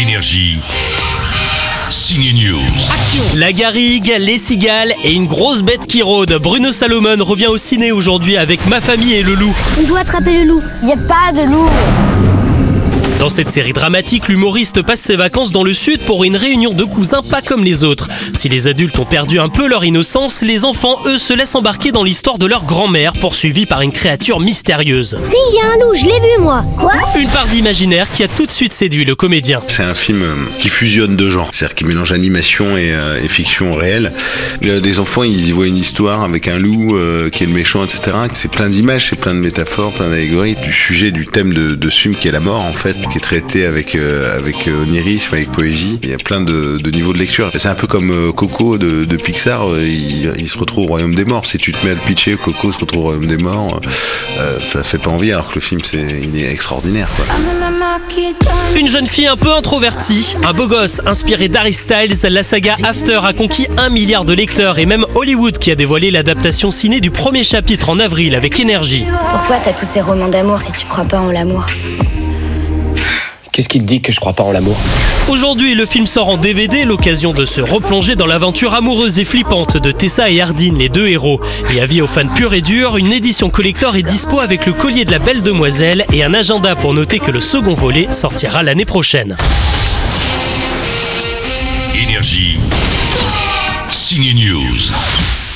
Énergie. Signe News. La garrigue, les cigales et une grosse bête qui rôde. Bruno Salomon revient au ciné aujourd'hui avec Ma famille et le loup. On doit attraper le loup. Il n'y a pas de loup. Dans cette série dramatique, l'humoriste passe ses vacances dans le sud pour une réunion de cousins pas comme les autres. Si les adultes ont perdu un peu leur innocence, les enfants, eux, se laissent embarquer dans l'histoire de leur grand-mère, poursuivie par une créature mystérieuse. Si, il y a un loup, je l'ai vu moi. Quoi? Une part d'imaginaire qui a tout de suite séduit le comédien. C'est un film euh, qui fusionne deux genres, c'est-à-dire qui mélange animation et, euh, et fiction réelle. Le- Les enfants, ils y voient une histoire avec un loup euh, qui est le méchant, etc. C'est plein d'images, c'est plein de métaphores, plein d'allégories, du sujet, du thème de, de ce film qui est la mort, en fait, qui est traité avec euh, avec euh, onirisme, avec poésie. Il y a plein de, de niveaux de lecture. C'est un peu comme euh, Coco de, de Pixar, euh, il, il se retrouve au royaume des morts. Si tu te mets à te pitcher, Coco se retrouve au royaume des morts, euh, ça fait pas envie, alors que le film, c'est il est extraordinaire, quoi. Une jeune fille un peu introvertie, un beau gosse inspiré d'Harry Styles, la saga After a conquis un milliard de lecteurs et même Hollywood qui a dévoilé l'adaptation ciné du premier chapitre en avril avec énergie. Pourquoi t'as tous ces romans d'amour si tu crois pas en l'amour? Qu'est-ce qui te dit que je crois pas en l'amour? Aujourd'hui, le film sort en DVD, l'occasion de se replonger dans l'aventure amoureuse et flippante de Tessa et Hardin, les deux héros. Et avis aux fans purs et durs, une édition collector est dispo avec le collier de la belle demoiselle et un agenda pour noter que le second volet sortira l'année prochaine. Énergie. Signe News.